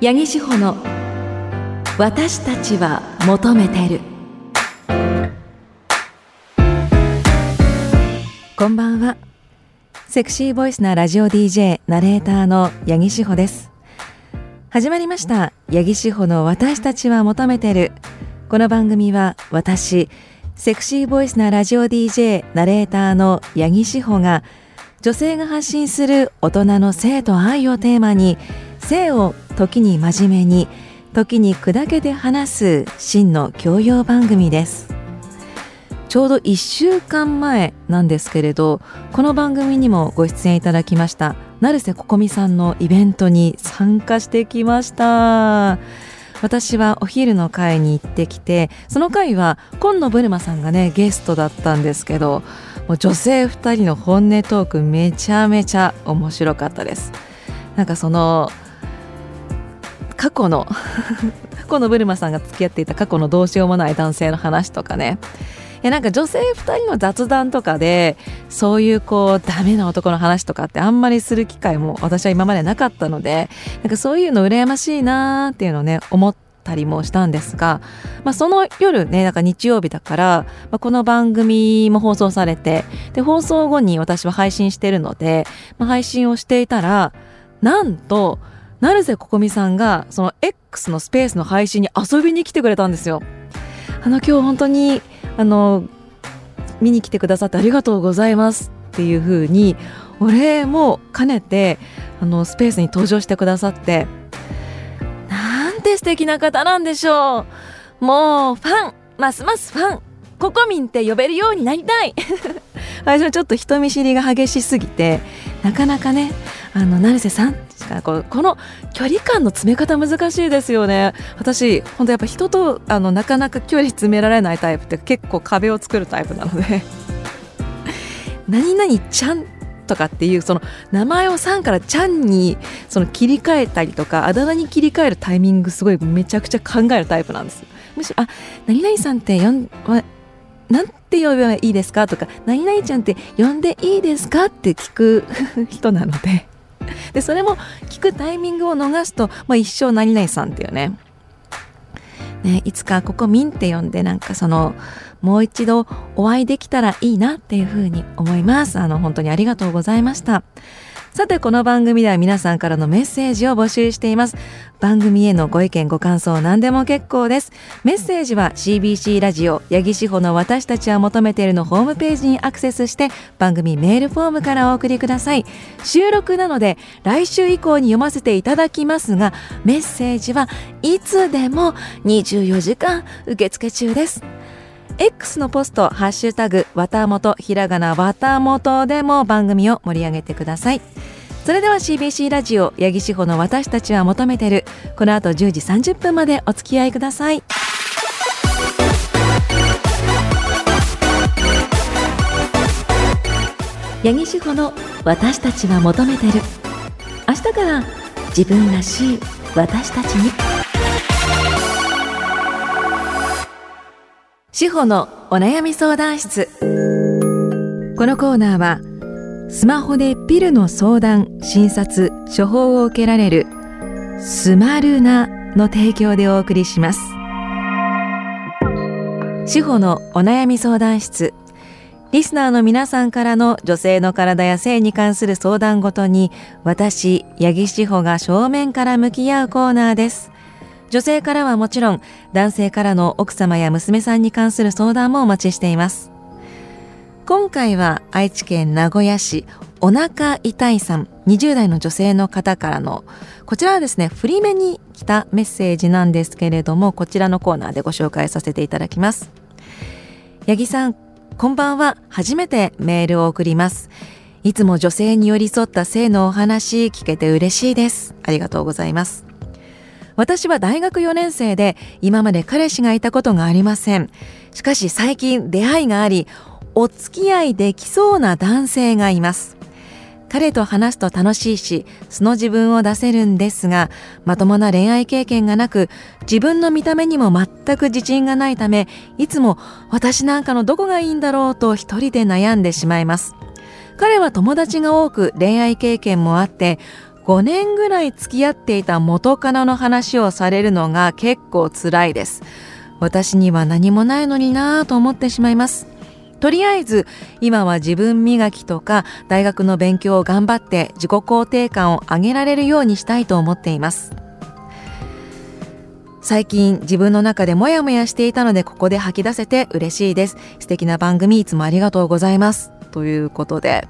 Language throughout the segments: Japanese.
八木志保の私たちは求めてる。こんばんは。セクシーボイスなラジオ DJ ナレーターの八木志保です。始まりました。八木志保の私たちは求めてる。この番組は私セクシーボイスなラジオ DJ ナレーターの八木志保が女性が発信する大人の性と愛をテーマに性を時に真面目に時に砕けて話す真の教養番組です。ちょうど1週間前なんですけれどこの番組にもご出演いただきました成瀬ここみさんのイベントに参加してきました。私はお昼の会に行ってきてその会は今野ブルマさんがねゲストだったんですけどもう女性2人の本音トークめちゃめちゃ面白かったです。なんかその過去の過去のブルマさんが付き合っていた過去のどうしようもない男性の話とかね。いなんか女性2人の雑談とかでそういうこうダメな男の話とかってあんまりする機会も私は今までなかったのでなんかそういうの羨ましいなーっていうのをね思ったりもしたんですが、まあ、その夜ねなんか日曜日だから、まあ、この番組も放送されてで放送後に私は配信してるので、まあ、配信をしていたらなんと成瀬ここみさんがその X のスペースの配信に遊びに来てくれたんですよ。あの今日本当にあの見に来てくださってありがとうございますっていうふうにお礼も兼ねてあのスペースに登場してくださって。なんて素敵な方なんでしょう。もうファンますますファンココミンって呼べるようになりたい。私はちょっと人見知りが激しすぎてなかなかねあの成瀬さんこうこの距離感の詰め方難しいですよね。私本当やっぱ人とあのなかなか距離詰められないタイプって結構壁を作るタイプなので。何々ちゃんとかっていうその名前をさんからちゃんにその切り替えたりとかあだ名に切り替えるタイミングすごいめちゃくちゃ考えるタイプなんです。むしろあ何々さんって呼んなんて呼べばいいですかとか何々ちゃんって呼んでいいですかって聞く人なので。でそれも聞くタイミングを逃すと、まあ、一生何々さんっていうね。ねいつかここミンって呼んでなんかそのもう一度お会いできたらいいなっていうふうに思います。あの本当にありがとうございました。さてこの番組では皆さんからのメッセージを募集しています。番組へのご意見ご感想何でも結構です。メッセージは CBC ラジオ八木志保の私たちは求めているのホームページにアクセスして番組メールフォームからお送りください。収録なので来週以降に読ませていただきますがメッセージはいつでも24時間受付中です。X のポスト、ハッシュタグ、わたもと、ひらがなわたもとでも番組を盛り上げてください。それでは CBC ラジオ、八木志保の私たちは求めてる。この後10時30分までお付き合いください。八木志保の私たちは求めてる。明日から自分らしい私たちに。志保のお悩み相談室。このコーナーはスマホでピルの相談診察処方を受けられるスマルナの提供でお送りします。志保のお悩み相談室。リスナーの皆さんからの女性の体や性に関する相談ごとに私八木志保が正面から向き合うコーナーです。女性からはもちろん男性からの奥様や娘さんに関する相談もお待ちしています。今回は愛知県名古屋市お腹痛いさん20代の女性の方からのこちらはですね振り目に来たメッセージなんですけれどもこちらのコーナーでご紹介させていただきます。八木さんこんばんは。初めてメールを送ります。いつも女性に寄り添った性のお話聞けて嬉しいです。ありがとうございます。私は大学4年生で今まで彼氏がいたことがありません。しかし最近出会いがあり、お付き合いできそうな男性がいます。彼と話すと楽しいし、素の自分を出せるんですが、まともな恋愛経験がなく、自分の見た目にも全く自信がないため、いつも私なんかのどこがいいんだろうと一人で悩んでしまいます。彼は友達が多く恋愛経験もあって、5年ぐらい付き合っていた元カノの話をされるのが結構辛いです。私には何もないのになぁと思ってしまいます。とりあえず今は自分磨きとか大学の勉強を頑張って自己肯定感を上げられるようにしたいと思っています。最近自分の中でモヤモヤしていたのでここで吐き出せて嬉しいです。素敵な番組いつもありがとうございます。ということで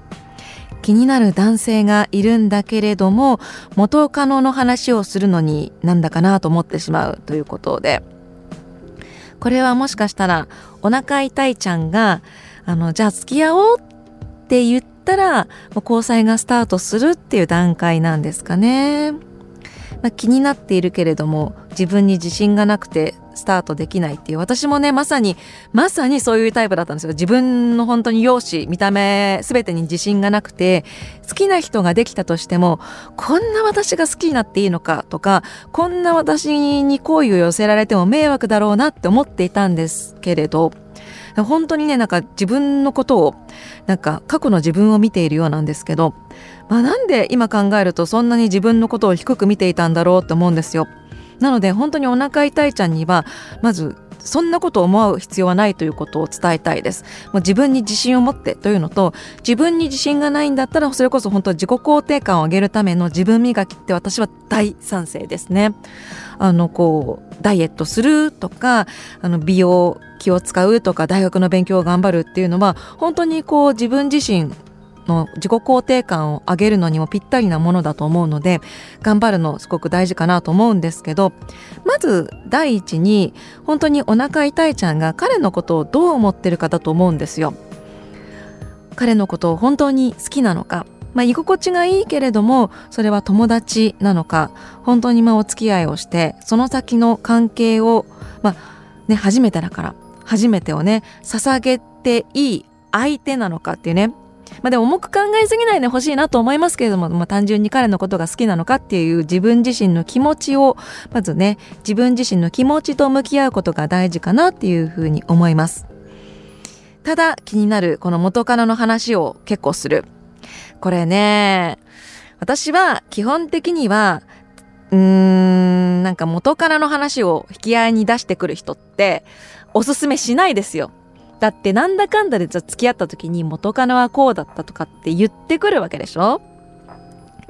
気になる男性がいるんだけれども元カノの話をするのになんだかなと思ってしまうということでこれはもしかしたらお腹痛いちゃんがあのじゃあ付き合おうって言ったら交際がスタートするっていう段階なんですかね。まあ、気になっているけれども自分に自信がなくてスタートできないっていう。私もねまさにまさにそういうタイプだったんですよ。自分の本当に容姿見た目全てに自信がなくて好きな人ができたとしてもこんな私が好きになっていいのかとかこんな私に好意を寄せられても迷惑だろうなって思っていたんですけれど本当にねなんか自分のことをなんか過去の自分を見ているようなんですけど、まあ、なんで今考えるとそんなに自分のことを低く見ていたんだろうって思うんですよ。なので本当にお腹痛いちゃんにはまずそんなことを思う必要はないということを伝えたいです。もう自分に自信を持ってというのと自分に自信がないんだったらそれこそ本当自己肯定感を上げるための自分磨きって私は大賛成ですね。あのこうダイエットするとかあの美容気を使うとか大学の勉強を頑張るっていうのは本当にこう自分自身の自己肯定感を上げるのにもぴったりなものだと思うので頑張るのすごく大事かなと思うんですけどまず第一に本当にお腹痛いちゃんが彼のことをどう思ってるかだと思うんですよ。彼のことを本当に好きなのかまあ、居心地がいいけれどもそれは友達なのか本当にまあお付き合いをしてその先の関係を、まあね、初めてだから初めてをね捧げていい相手なのかっていうねまあ、でも重く考えすぎないでほしいなと思いますけれども、まあ、単純に彼のことが好きなのかっていう自分自身の気持ちをまずね自分自身の気持ちと向き合うことが大事かなっていうふうに思います。ただ気になるこの元カノの話を結構する。これね私は基本的にはうーんなんか元カノの話を引き合いに出してくる人っておすすめしないですよ。だってなんだかんだで付き合った時に元カノはこうだったとかって言ってくるわけでしょ？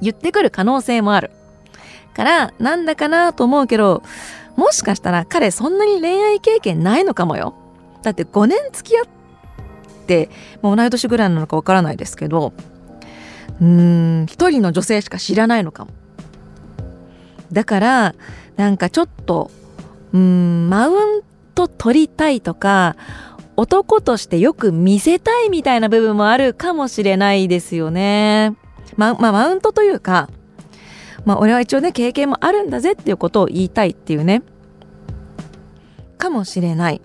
言ってくる可能性もある。から、なんだかなと思うけど、もしかしたら彼そんなに恋愛経験ないのかもよ。だって5年付き合って、もう同い年ぐらいなのかわからないですけど、うーん、一人の女性しか知らないのかも。だから、なんかちょっと、うーん、マウント取りたいとか、男としてよく見せたいみたいな部分もあるかもしれないですよね。ま、まあ、マウントというか、まあ、俺は一応ね、経験もあるんだぜっていうことを言いたいっていうね、かもしれない。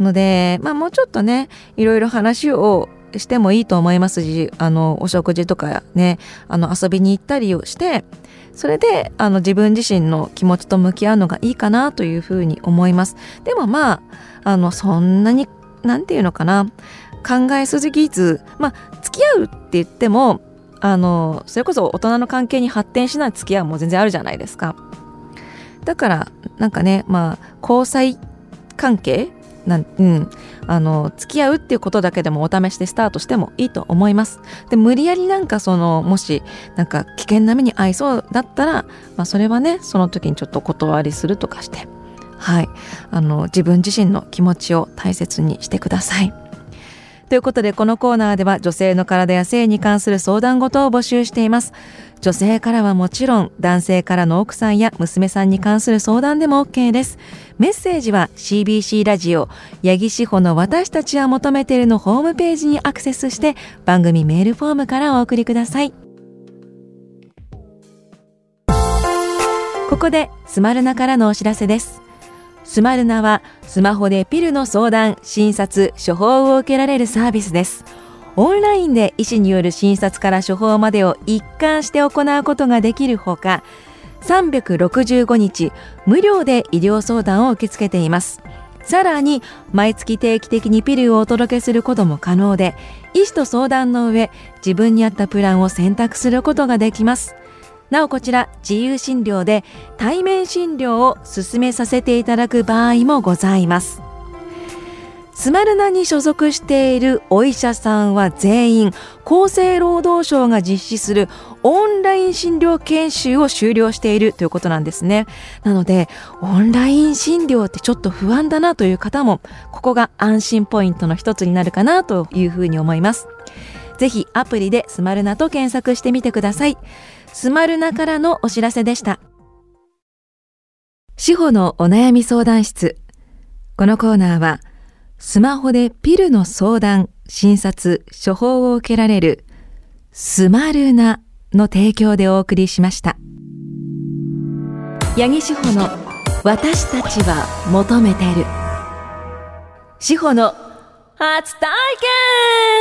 ので、まあ、もうちょっとね、いろいろ話をしてもいいと思いますし、あの、お食事とかね、あの、遊びに行ったりをして、それで、あの、自分自身の気持ちと向き合うのがいいかなというふうに思います。でもまあ、あのそんなに何て言うのかな。考えすぎずまあ付き合うって言ってもあのそれこそ大人の関係に発展しない付き合いも全然あるじゃないですか。だからなんかねまあ交際関係なんうん、あの付き合うっていうことだけでもお試しでスタートしてもいいと思います。で無理やりなんかそのもしなんか危険な目に遭いそうだったら、まあ、それはねその時にちょっと断りするとかして。はい、あの自分自身の気持ちを大切にしてください。ということでこのコーナーでは女性の体や性に関する相談事を募集しています。女性からはもちろん男性からの奥さんや娘さんに関する相談でも OK です。メッセージは CBC ラジオ八木志保の私たちは求めているのホームページにアクセスして番組メールフォームからお送りください。ここでスマルナからのお知らせです。スマルナはスマホでピルの相談、診察、処方を受けられるサービスです。オンラインで医師による診察から処方までを一貫して行うことができるほか、365日無料で医療相談を受け付けています。さらに、毎月定期的にピルをお届けすることも可能で、医師と相談の上、自分に合ったプランを選択することができます。なおこちら自由診療で対面診療を進めさせていただく場合もございます。スマルナに所属しているお医者さんは全員厚生労働省が実施するオンライン診療研修を終了しているということなんですね。なのでオンライン診療ってちょっと不安だなという方もここが安心ポイントの一つになるかなというふうに思います。ぜひアプリでスマルナと検索してみてください。スマルナからのお知らせでした司法のお悩み相談室このコーナーはスマホでピルの相談、診察、処方を受けられるスマルナの提供でお送りしました。八木志保の私たちは求めてる。志保の初体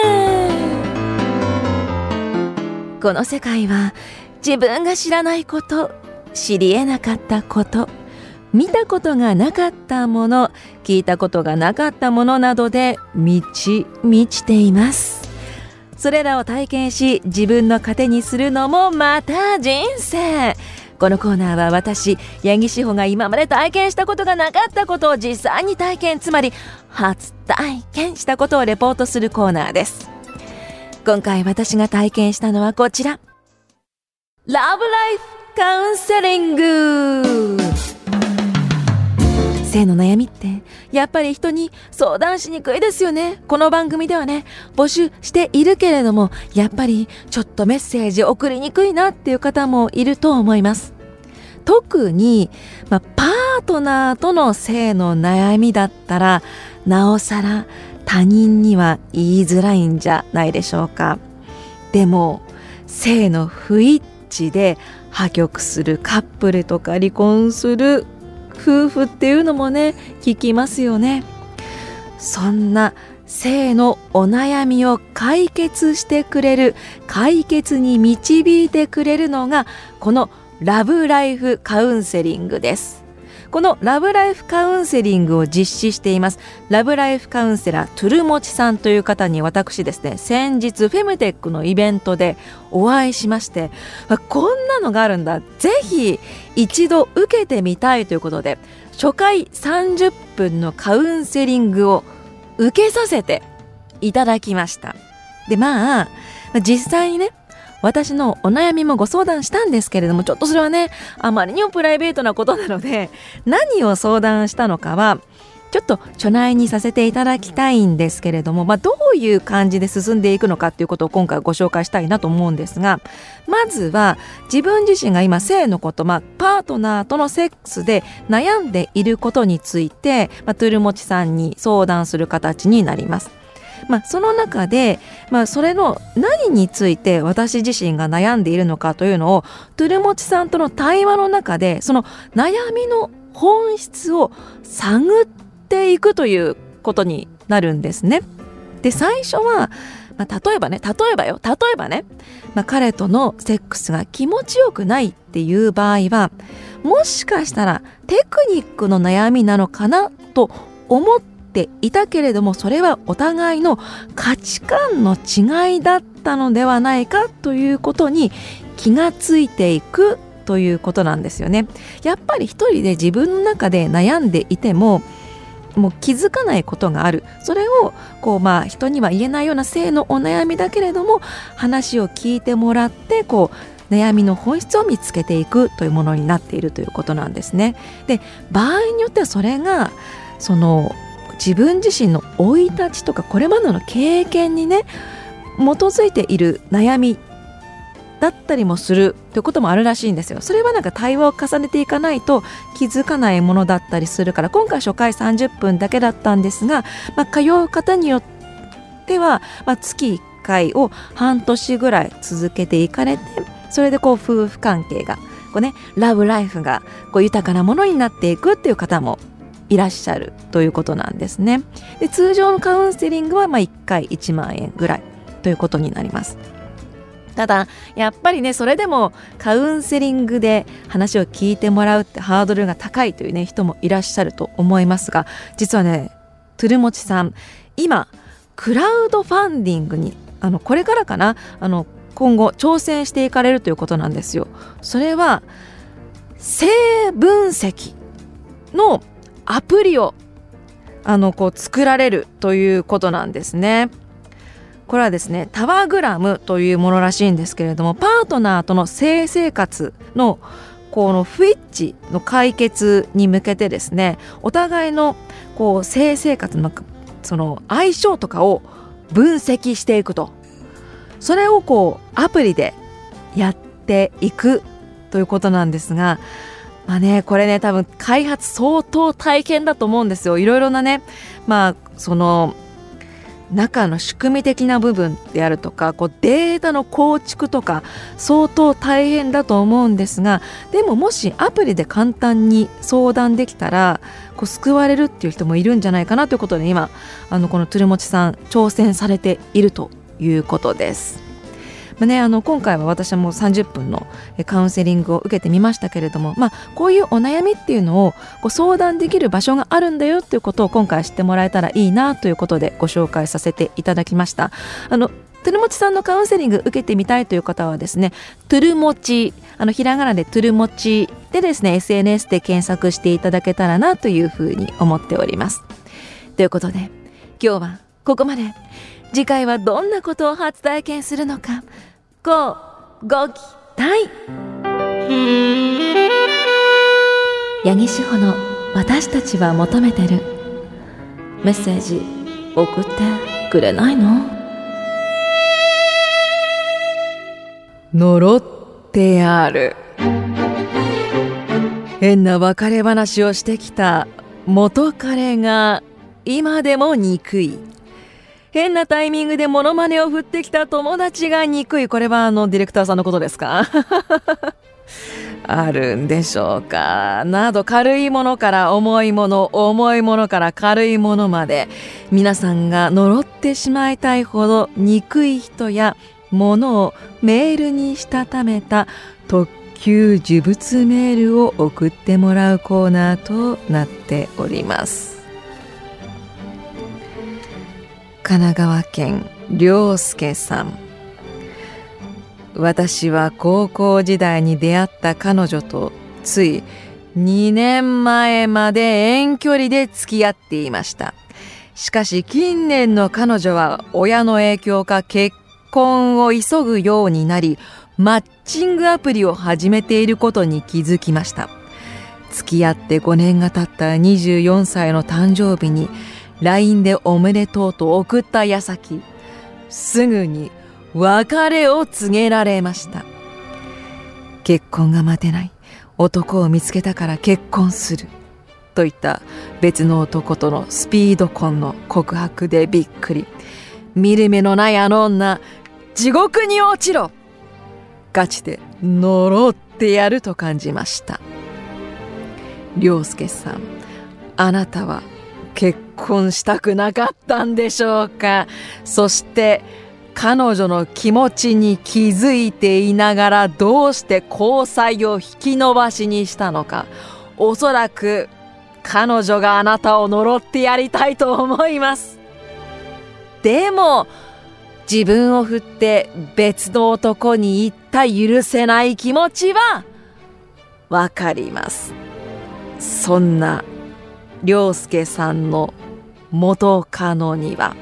験この世界は自分が知らないこと、知り得なかったこと、見たことがなかったもの聞いたことがなかったものなどで満ち満ちています。それらを体験し自分の糧にするのもまた人生。このコーナーは私八木志保が今まで体験したことがなかったことを実際に体験つまり初体験したことをレポートするコーナーです。今回私が体験したのはこちら。ラブライフカウンセリング性の悩みってやっぱり人に相談しにくいですよね。この番組ではね募集しているけれどもやっぱりちょっとメッセージ送りにくいなっていう方もいると思います。特に、まあ、パートナーとの性の悩みだったらなおさら他人には言いづらいんじゃないでしょうか。でも性の不一地で破局するカップルとか離婚する夫婦っていうのもね聞きますよね。そんな性のお悩みを解決してくれる解決に導いてくれるのがこのラブライフカウンセリングです。このラブライフカウンセリングを実施しています。ラブライフカウンセラートゥルモチさんという方に私ですね先日フェムテックのイベントでお会いしましてこんなのがあるんだ。ぜひ一度受けてみたいということで初回30分のカウンセリングを受けさせていただきました。でまあ実際にね私のお悩みもご相談したんですけれどもちょっとそれはねあまりにもプライベートなことなので 何を相談したのかはちょっと著内にさせていただきたいんですけれども、まあ、どういう感じで進んでいくのかっていうことを今回ご紹介したいなと思うんですがまずは自分自身が今性のこと、まあ、パートナーとのセックスで悩んでいることについて、まあ、トゥルモチさんに相談する形になります。まあ、その中で、まあ、それの何について私自身が悩んでいるのかというのをトゥルモチさんとの対話の中でその悩みの本質を探っていくということになるんですね。で最初は、まあ、例えばね例えばよ例えばね、まあ、彼とのセックスが気持ちよくないっていう場合はもしかしたらテクニックの悩みなのかなと思っていたけれどもそれはお互いの価値観の違いだったのではないかということに気がついていくということなんですよね。やっぱり一人で自分の中で悩んでいてももう気づかないことがあるそれをこうまあ人には言えないような性のお悩みだけれども話を聞いてもらってこう悩みの本質を見つけていくというものになっているということなんですね。で場合によってはそれがその自分自身の生い立ちとかこれまでの経験にね基づいている悩みだったりもするということもあるらしいんですよ。それはなんか対話を重ねていかないと気づかないものだったりするから今回初回30分だけだったんですが、まあ、通う方によっては、まあ、月1回を半年ぐらい続けていかれてそれでこう夫婦関係がこう、ね、ラブライフがこう豊かなものになっていくっていう方もいらっしゃるということなんですね。で通常のカウンセリングはま1回1万円ぐらいということになります。ただやっぱりねそれでもカウンセリングで話を聞いてもらうってハードルが高いというね人もいらっしゃると思いますが実はねトゥルモチさん今クラウドファンディングにあのこれからかなあの今後挑戦していかれるということなんですよ。それは性分析のアプリをあのこう作られるということなんですね。これはですねタワーグラムというものらしいんですけれどもパートナーとの性生活のこの不一致の解決に向けてですねお互いのこう性生活のその相性とかを分析していくとそれをこうアプリでやっていくということなんですがまあねこれね多分開発相当大変だと思うんですよいろいろなねまあその中の仕組み的な部分であるとかこうデータの構築とか相当大変だと思うんですがでももしアプリで簡単に相談できたらこう救われるっていう人もいるんじゃないかなということで今あのこのトゥルモチさん挑戦されているということです。まあね、あの今回は私はもう30分のカウンセリングを受けてみましたけれども、まあ、こういうお悩みっていうのをこう相談できる場所があるんだよということを今回知ってもらえたらいいなということでご紹介させていただきました。あのトゥルモチさんのカウンセリング受けてみたいという方はですね、トゥルモチ、あのひらがなでトゥルモチでですね、SNS で検索していただけたらなというふうに思っております。ということで、今日はここまで。次回はどんなことを初体験するのか、ごご期待。八木志保の私たちは求めてる。メッセージ送ってくれないの？呪ってある。変な別れ話をしてきた元彼が今でも憎い。変なタイミングでモノマネを振ってきた友達が憎い。これはあのディレクターさんのことですか？あるんでしょうか？など軽いものから重いもの、重いものから軽いものまで皆さんが呪ってしまいたいほど憎い人やものをメールにしたためた特急呪物メールを送ってもらうコーナーとなっております。神奈川県良介さん。私は高校時代に出会った彼女とつい2年前まで遠距離で付き合っていました。しかし近年の彼女は親の影響か結婚を急ぐようになりマッチングアプリを始めていることに気づきました。付き合って5年が経った24歳の誕生日に LINE でおめでとうと送った矢先、すぐに別れを告げられました。結婚が待てない。男を見つけたから結婚する。といった別の男とのスピード婚の告白でびっくり。見る目のないあの女、地獄に落ちろガチで呪ってやると感じました。良介さん、あなたは結婚したくなかったんでしょうか。そして彼女の気持ちに気づいていながらどうして交際を引き延ばしにしたのか。おそらく彼女があなたを呪ってやりたいと思います。でも自分を振って別の男に言った許せない気持ちはわかります。そんな良介さんの元カノには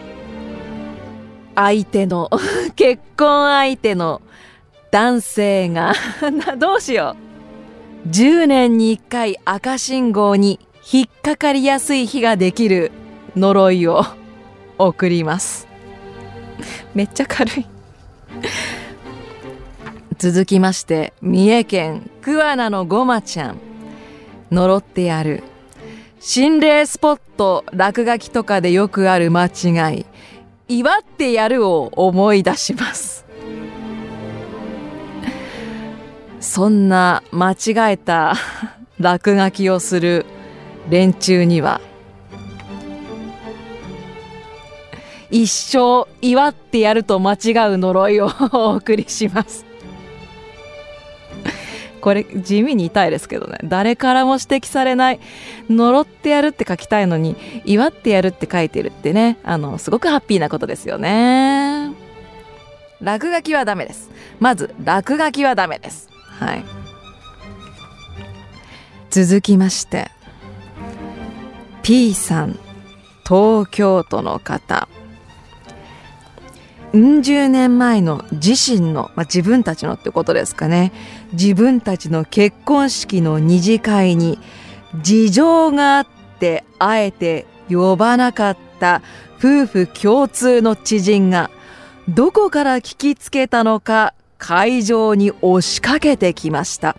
相手の 結婚相手の男性が どうしよう。10年に1回赤信号に引っかかりやすい日ができる呪いを 送ります。めっちゃ軽い。続きまして三重県桑名のごまちゃん。呪ってやる。心霊スポット落書きとかでよくある間違い。祝ってやるを思い出します。そんな間違えた落書きをする連中には一生祝ってやると間違う呪いを お送りします。これ地味に痛いですけどね。誰からも指摘されない。呪ってやるって書きたいのに祝ってやるって書いてるってね。あのすごくハッピーなことですよね。落書きはダメです。まず落書きはダメです。はい。続きまして。P さん。東京都の方。うん十年前の自身の、まあ、自分たちのってことですかね。自分たちの結婚式の二次会に事情があってあえて呼ばなかった夫婦共通の知人がどこから聞きつけたのか会場に押しかけてきました。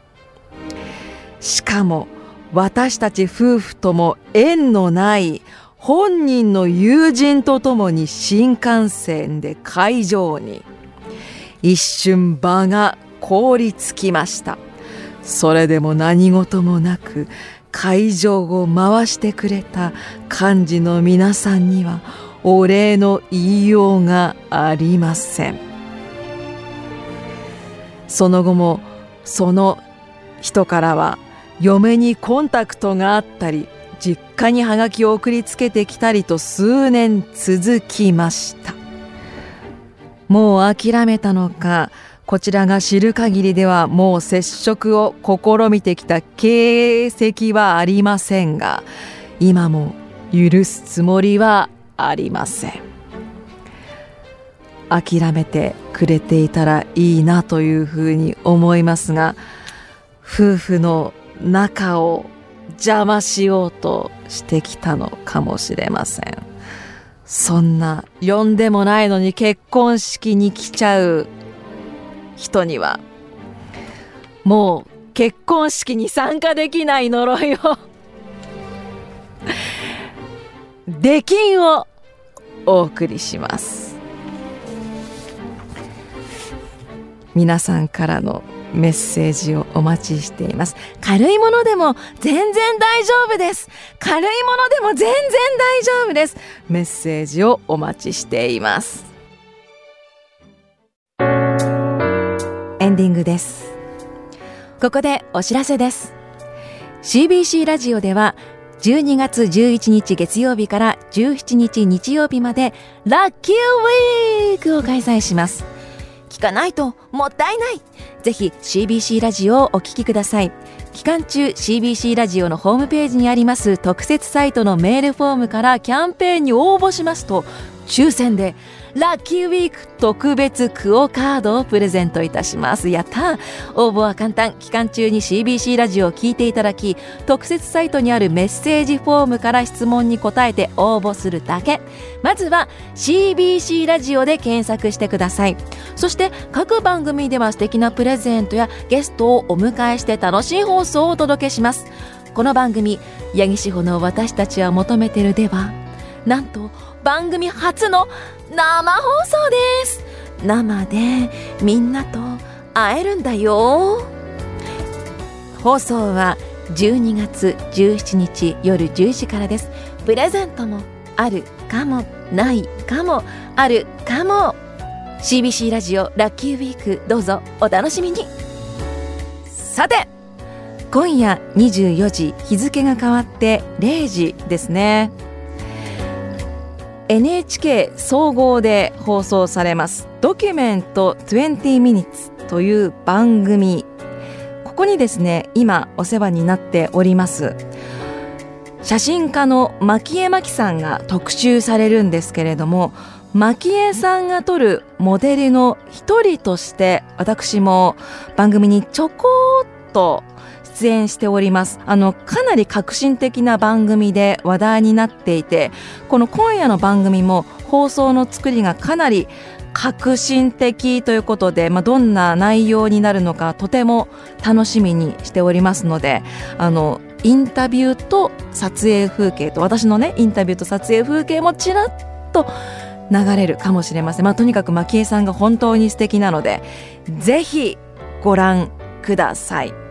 しかも私たち夫婦とも縁のない本人の友人とともに新幹線で会場に。一瞬場が凍りつきました。それでも何事もなく会場を回してくれた幹事の皆さんにはお礼の言いようがありません。その後もその人からは嫁にコンタクトがあったり実家にハガキを送りつけてきたりと数年続きました。もう諦めたのかこちらが知る限りではもう接触を試みてきた形跡はありませんが今も許すつもりはありません。諦めてくれていたらいいなというふうに思いますが夫婦の仲を邪魔しようとしてきたのかもしれません。そんな呼んでもないのに結婚式に来ちゃう人にはもう結婚式に参加できない呪いを 出禁をお送りします。皆さんからのメッセージをお待ちしています。軽いものでも全然大丈夫です。軽いものでも全然大丈夫です。メッセージをお待ちしています。エンディングです。ここでお知らせです。CBC ラジオでは12月11日月曜日から17日日曜日までラッキーウィークを開催します。聞かないともったいない。ぜひ CBC ラジオをお聞きください。期間中 CBC ラジオのホームページにあります特設サイトのメールフォームからキャンペーンに応募しますと抽選でラッキーウィーク特別クオカードをプレゼントいたします。やった応募は簡単。期間中に CBC ラジオを聞いていただき特設サイトにあるメッセージフォームから質問に答えて応募するだけ。まずは CBC ラジオで検索してください。そして各番組では素敵なプレゼントやゲストをお迎えして楽しい放送をお届けします。この番組「八木志保の私たちは求めてる」ではなんと番組初の生放送です。生でみんなと会えるんだよ。放送は12月17日夜10時からです。プレゼントもあるかもないかも。あるかも。CBC ラジオラッキーウィークどうぞ。お楽しみに。さて今夜24時日付が変わって0時ですね。NHK 総合で放送されます。ドキュメント20ミニッツという番組。ここにですね今お世話になっております。写真家の牧江真紀さんが特集されるんですけれども牧江さんが撮るモデルの一人として私も番組にちょこっと出演しておりますあのかなり革新的な番組で話題になっていてこの今夜の番組も放送の作りがかなり革新的ということで、まあ、どんな内容になるのかとても楽しみにしておりますのであのインタビューと撮影風景と私のねインタビューと撮影風景もちらっと流れるかもしれません、まあ、とにかく蒔絵さんが本当に素敵なのでぜひご覧ください。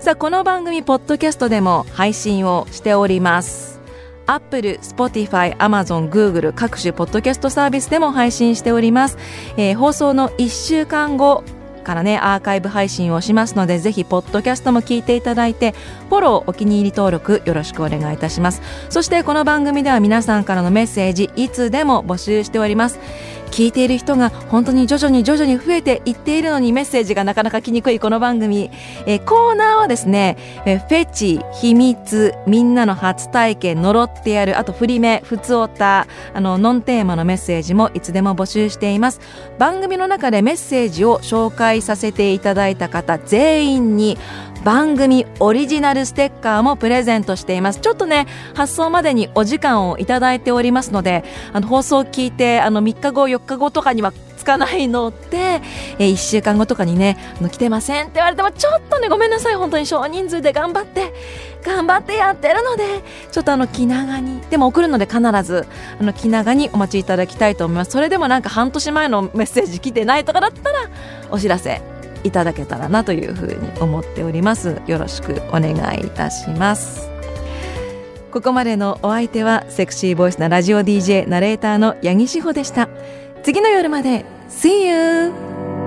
さあこの番組ポッドキャストでも配信をしております。アップル、スポティファイ、アマゾン、グーグル各種ポッドキャストサービスでも配信しております、えー、放送の1週間後からねアーカイブ配信をしますのでぜひポッドキャストも聞いていただいてフォローお気に入り登録よろしくお願いいたします。そしてこの番組では皆さんからのメッセージいつでも募集しております。聞いている人が本当に徐々に徐々に増えていっているのにメッセージがなかなか来にくいこの番組、えー、コーナーはですね、えー、フェチ秘密みんなの初体験呪ってやるあと振り目ふつおたあのノンテーマのメッセージもいつでも募集しています。番組の中でメッセージを紹介させていただいた方全員に番組オリジナルステッカーもプレゼントしています。ちょっとね発送までにお時間をいただいておりますのであの放送を聞いてあの3日後4日後とかにはつかないので、え、1週間後とかにねあの来てませんって言われてもちょっとねごめんなさい。本当に少人数で頑張って頑張ってやってるのでちょっとあの気長にでも送るので必ずあの気長にお待ちいただきたいと思います。それでもなんか半年前のメッセージ来てないとかだったらお知らせいただけたらなというふうに思っております。よろしくお願いいたします。ここまでのお相手はセクシーボイスなラジオ DJ ナレーターの八木志保でした。次の夜まで。See you!